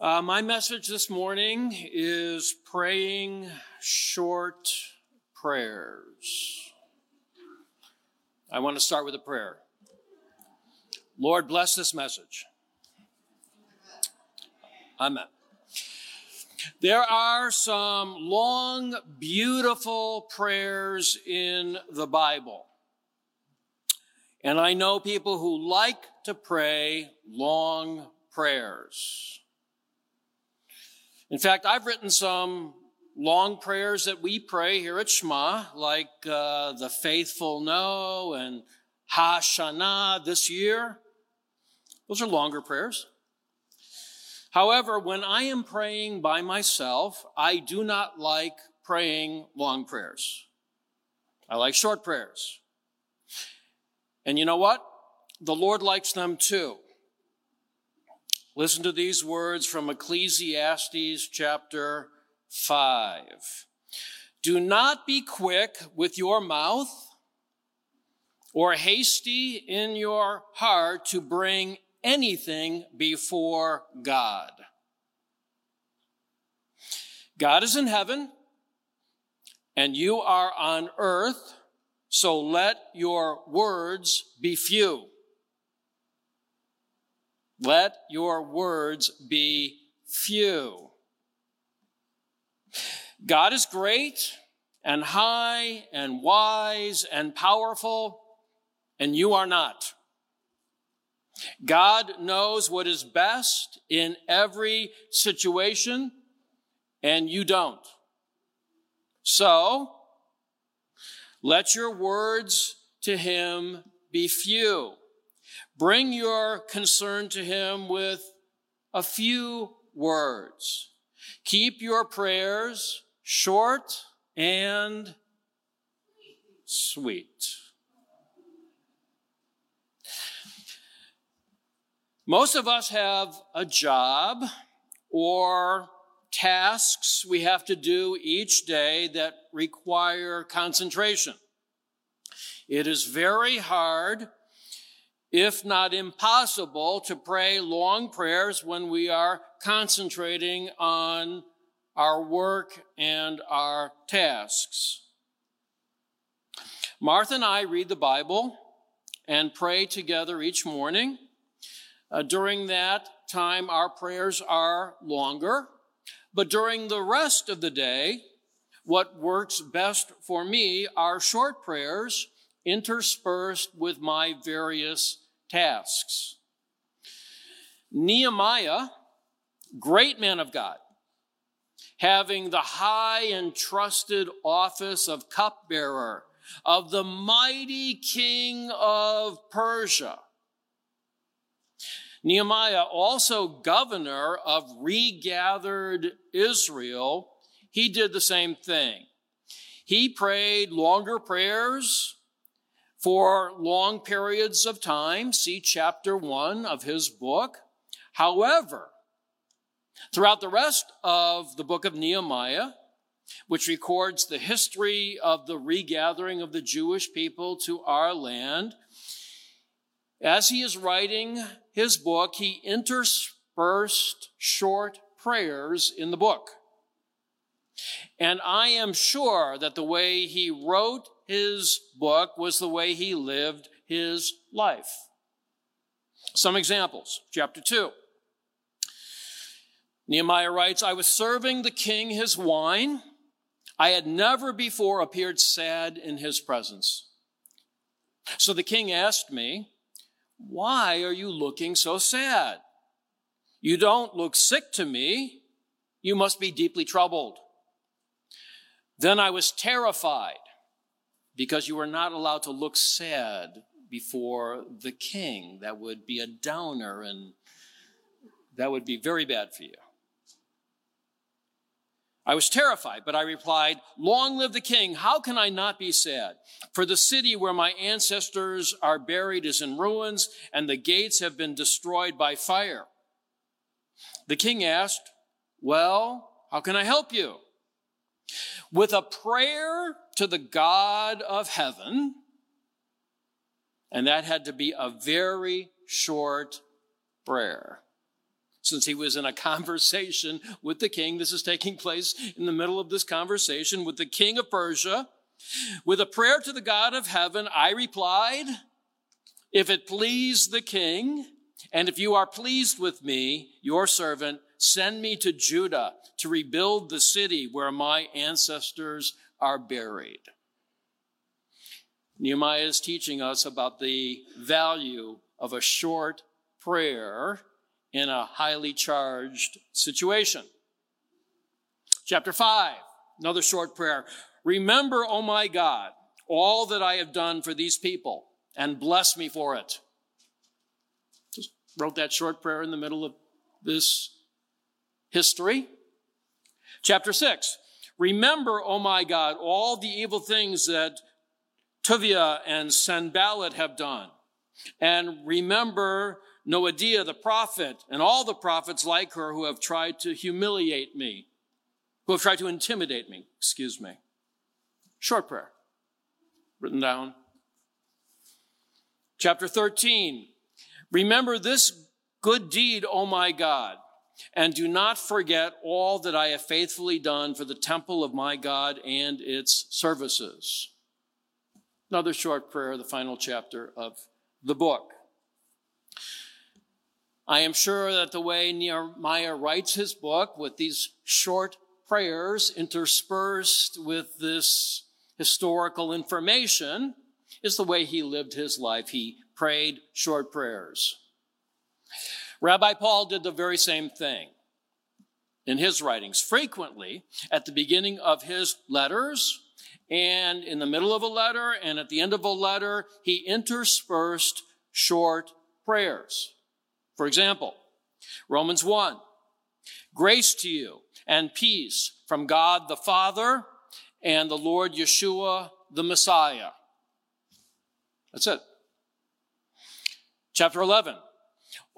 Uh, my message this morning is praying short prayers. I want to start with a prayer. Lord, bless this message. Amen. There are some long, beautiful prayers in the Bible. And I know people who like to pray long prayers. In fact, I've written some long prayers that we pray here at Shema, like uh, the faithful know and HaShana this year. Those are longer prayers. However, when I am praying by myself, I do not like praying long prayers. I like short prayers. And you know what? The Lord likes them too. Listen to these words from Ecclesiastes chapter 5. Do not be quick with your mouth or hasty in your heart to bring anything before God. God is in heaven and you are on earth, so let your words be few. Let your words be few. God is great and high and wise and powerful, and you are not. God knows what is best in every situation, and you don't. So, let your words to him be few. Bring your concern to him with a few words. Keep your prayers short and sweet. Most of us have a job or tasks we have to do each day that require concentration. It is very hard if not impossible, to pray long prayers when we are concentrating on our work and our tasks. Martha and I read the Bible and pray together each morning. Uh, during that time, our prayers are longer, but during the rest of the day, what works best for me are short prayers interspersed with my various tasks. Nehemiah, great man of God, having the high and trusted office of cupbearer of the mighty king of Persia. Nehemiah, also governor of regathered Israel, he did the same thing. He prayed longer prayers for long periods of time. See chapter one of his book. However, throughout the rest of the book of Nehemiah, which records the history of the regathering of the Jewish people to our land, as he is writing his book, he interspersed short prayers in the book. And I am sure that the way he wrote his book was the way he lived his life. Some examples. Chapter 2. Nehemiah writes, I was serving the king his wine. I had never before appeared sad in his presence. So the king asked me, Why are you looking so sad? You don't look sick to me. You must be deeply troubled. Then I was terrified because you were not allowed to look sad before the king. That would be a downer and that would be very bad for you. I was terrified, but I replied, Long live the king. How can I not be sad? For the city where my ancestors are buried is in ruins, and the gates have been destroyed by fire. The king asked, Well, how can I help you? With a prayer to the God of heaven, and that had to be a very short prayer. since he was in a conversation with the king. This is taking place in the middle of this conversation with the king of Persia. With a prayer to the God of heaven, I replied, If it please the king, and if you are pleased with me, your servant, send me to Judah to rebuild the city where my ancestors are buried. Nehemiah is teaching us about the value of a short prayer in a highly charged situation. Chapter 5, another short prayer. Remember, O oh my God, all that I have done for these people and bless me for it. Just wrote that short prayer in the middle of this history. Chapter 6. Remember, O oh my God, all the evil things that Tuvia and Sanballat have done. And remember Noadiah the prophet and all the prophets like her who have tried to humiliate me, who have tried to intimidate me, excuse me. Short prayer, written down. Chapter 13. Remember this good deed, O my God, and do not forget all that I have faithfully done for the temple of my God and its services. Another short prayer, the final chapter of the book. I am sure that the way Nehemiah writes his book with these short prayers interspersed with this historical information is the way he lived his life. He prayed short prayers. Rabbi Paul did the very same thing in his writings. Frequently, at the beginning of his letters, and in the middle of a letter, and at the end of a letter, he interspersed short prayers. For example, Romans 1 Grace to you and peace from God the Father and the Lord Yeshua the Messiah. That's it. Chapter 11.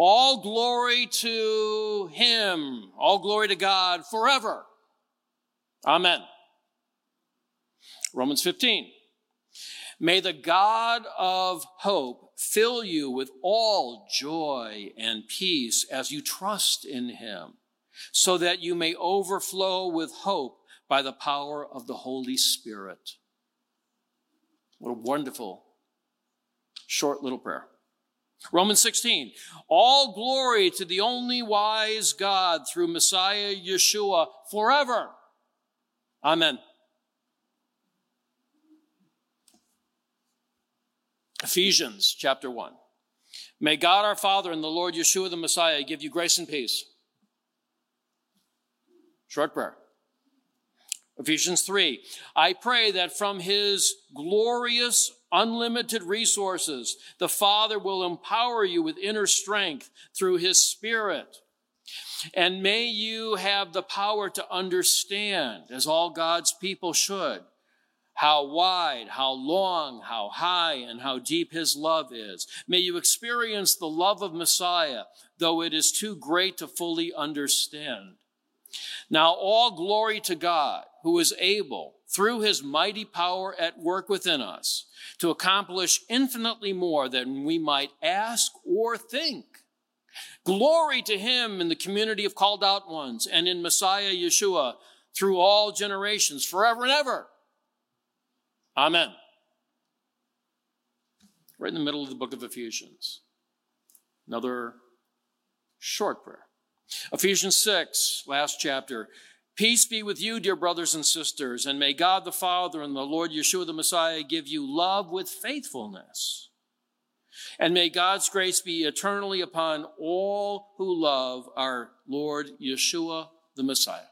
All glory to him, all glory to God forever. Amen. Romans 15. May the God of hope fill you with all joy and peace as you trust in him, so that you may overflow with hope by the power of the Holy Spirit. What a wonderful, short little prayer. Romans 16, all glory to the only wise God through Messiah Yeshua forever. Amen. Ephesians chapter 1. May God our Father and the Lord Yeshua the Messiah give you grace and peace. Short prayer. Ephesians 3. I pray that from his glorious, unlimited resources, the Father will empower you with inner strength through his Spirit. And may you have the power to understand, as all God's people should, how wide, how long, how high, and how deep his love is. May you experience the love of Messiah, though it is too great to fully understand. Now, all glory to God, who is able, through his mighty power at work within us, to accomplish infinitely more than we might ask or think. Glory to him in the community of called out ones and in Messiah Yeshua through all generations, forever and ever. Amen. Right in the middle of the book of Ephesians. Another short prayer. Ephesians 6, last chapter. Peace be with you, dear brothers and sisters, and may God the Father and the Lord Yeshua the Messiah give you love with faithfulness. And may God's grace be eternally upon all who love our Lord Yeshua the Messiah.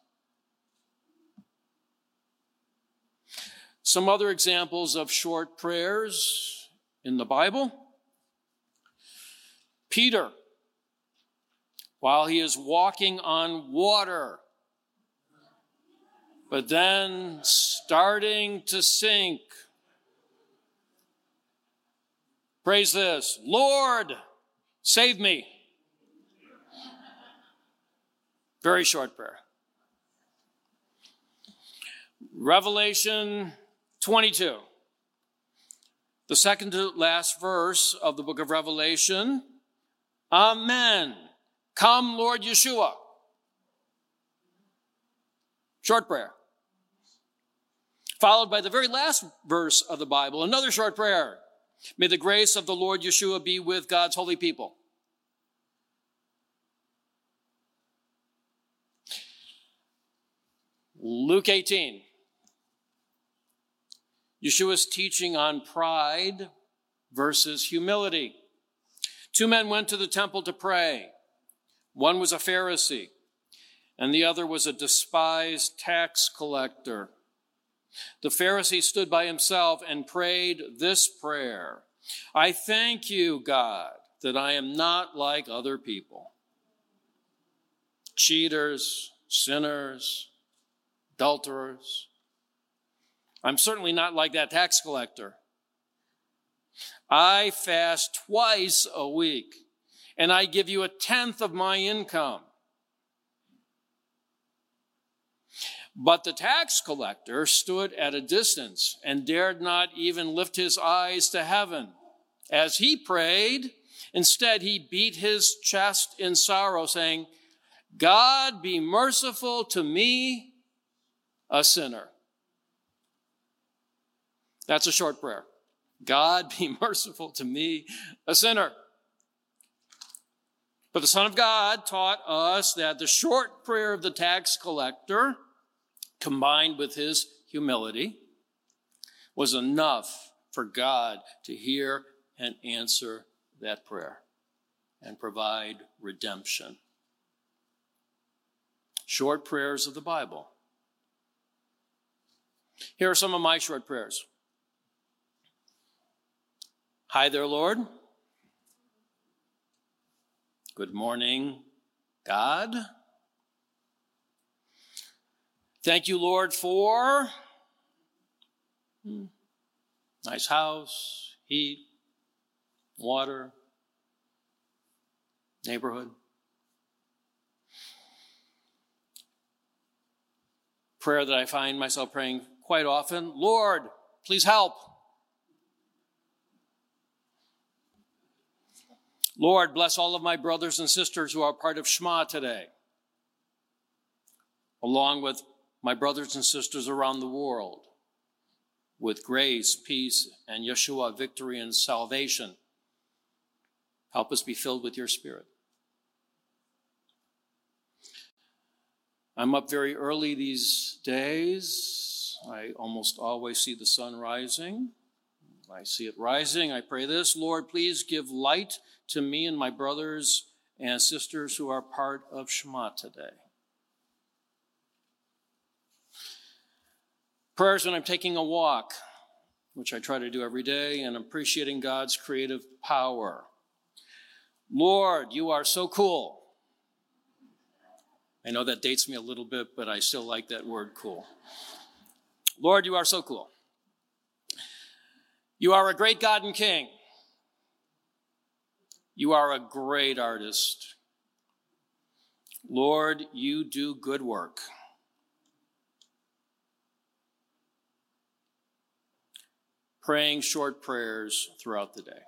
Some other examples of short prayers in the Bible. Peter, while he is walking on water, but then starting to sink, prays this Lord, save me. Very short prayer. Revelation 22. The second to last verse of the book of Revelation. Amen. Come, Lord Yeshua. Short prayer. Followed by the very last verse of the Bible, another short prayer. May the grace of the Lord Yeshua be with God's holy people. Luke 18. Yeshua's teaching on pride versus humility. Two men went to the temple to pray. One was a Pharisee, and the other was a despised tax collector. The Pharisee stood by himself and prayed this prayer I thank you, God, that I am not like other people cheaters, sinners, adulterers. I'm certainly not like that tax collector. I fast twice a week and I give you a tenth of my income. But the tax collector stood at a distance and dared not even lift his eyes to heaven. As he prayed, instead he beat his chest in sorrow, saying, God be merciful to me, a sinner. That's a short prayer. God be merciful to me, a sinner. But the Son of God taught us that the short prayer of the tax collector, combined with his humility, was enough for God to hear and answer that prayer and provide redemption. Short prayers of the Bible. Here are some of my short prayers. Hi there, Lord. Good morning, God. Thank you, Lord, for hmm. nice house, heat, water, neighborhood. Prayer that I find myself praying quite often Lord, please help. Lord, bless all of my brothers and sisters who are part of Shema today, along with my brothers and sisters around the world, with grace, peace, and Yeshua victory and salvation. Help us be filled with your Spirit. I'm up very early these days. I almost always see the sun rising. I see it rising. I pray this Lord, please give light to me and my brothers and sisters who are part of Shema today. Prayers when I'm taking a walk, which I try to do every day, and appreciating God's creative power. Lord, you are so cool. I know that dates me a little bit, but I still like that word cool. Lord, you are so cool. You are a great God and King. You are a great artist. Lord, you do good work. Praying short prayers throughout the day.